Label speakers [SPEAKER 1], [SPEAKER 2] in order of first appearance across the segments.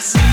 [SPEAKER 1] Yes.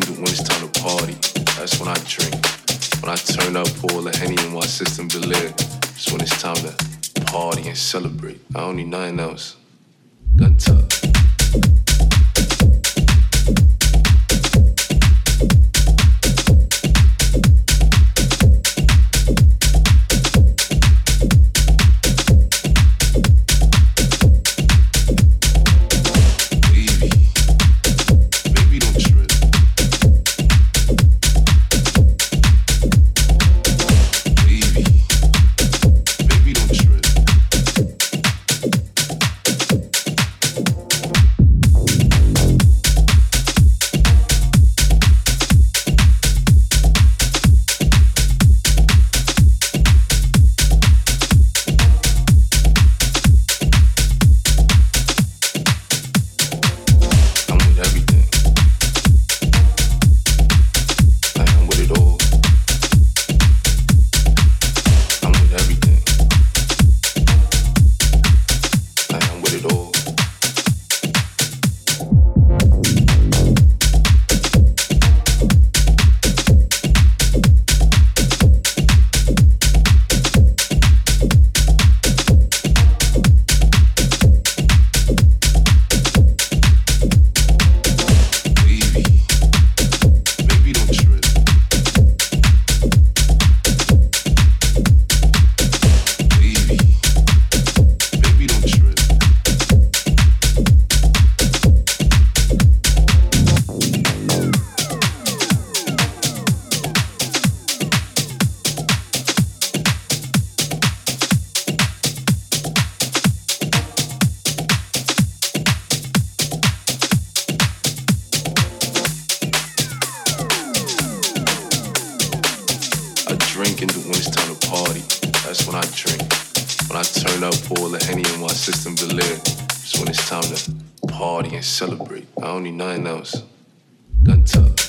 [SPEAKER 2] when it's time to party. That's when I drink. When I turn up all the henny in my system to live. It's when it's time to party and celebrate. I don't need nothing else. Gun tuck. when I drink, when I turn up all the Henny in my system to live. It's when it's time to party and celebrate. I don't need nothing else. Gun tuck.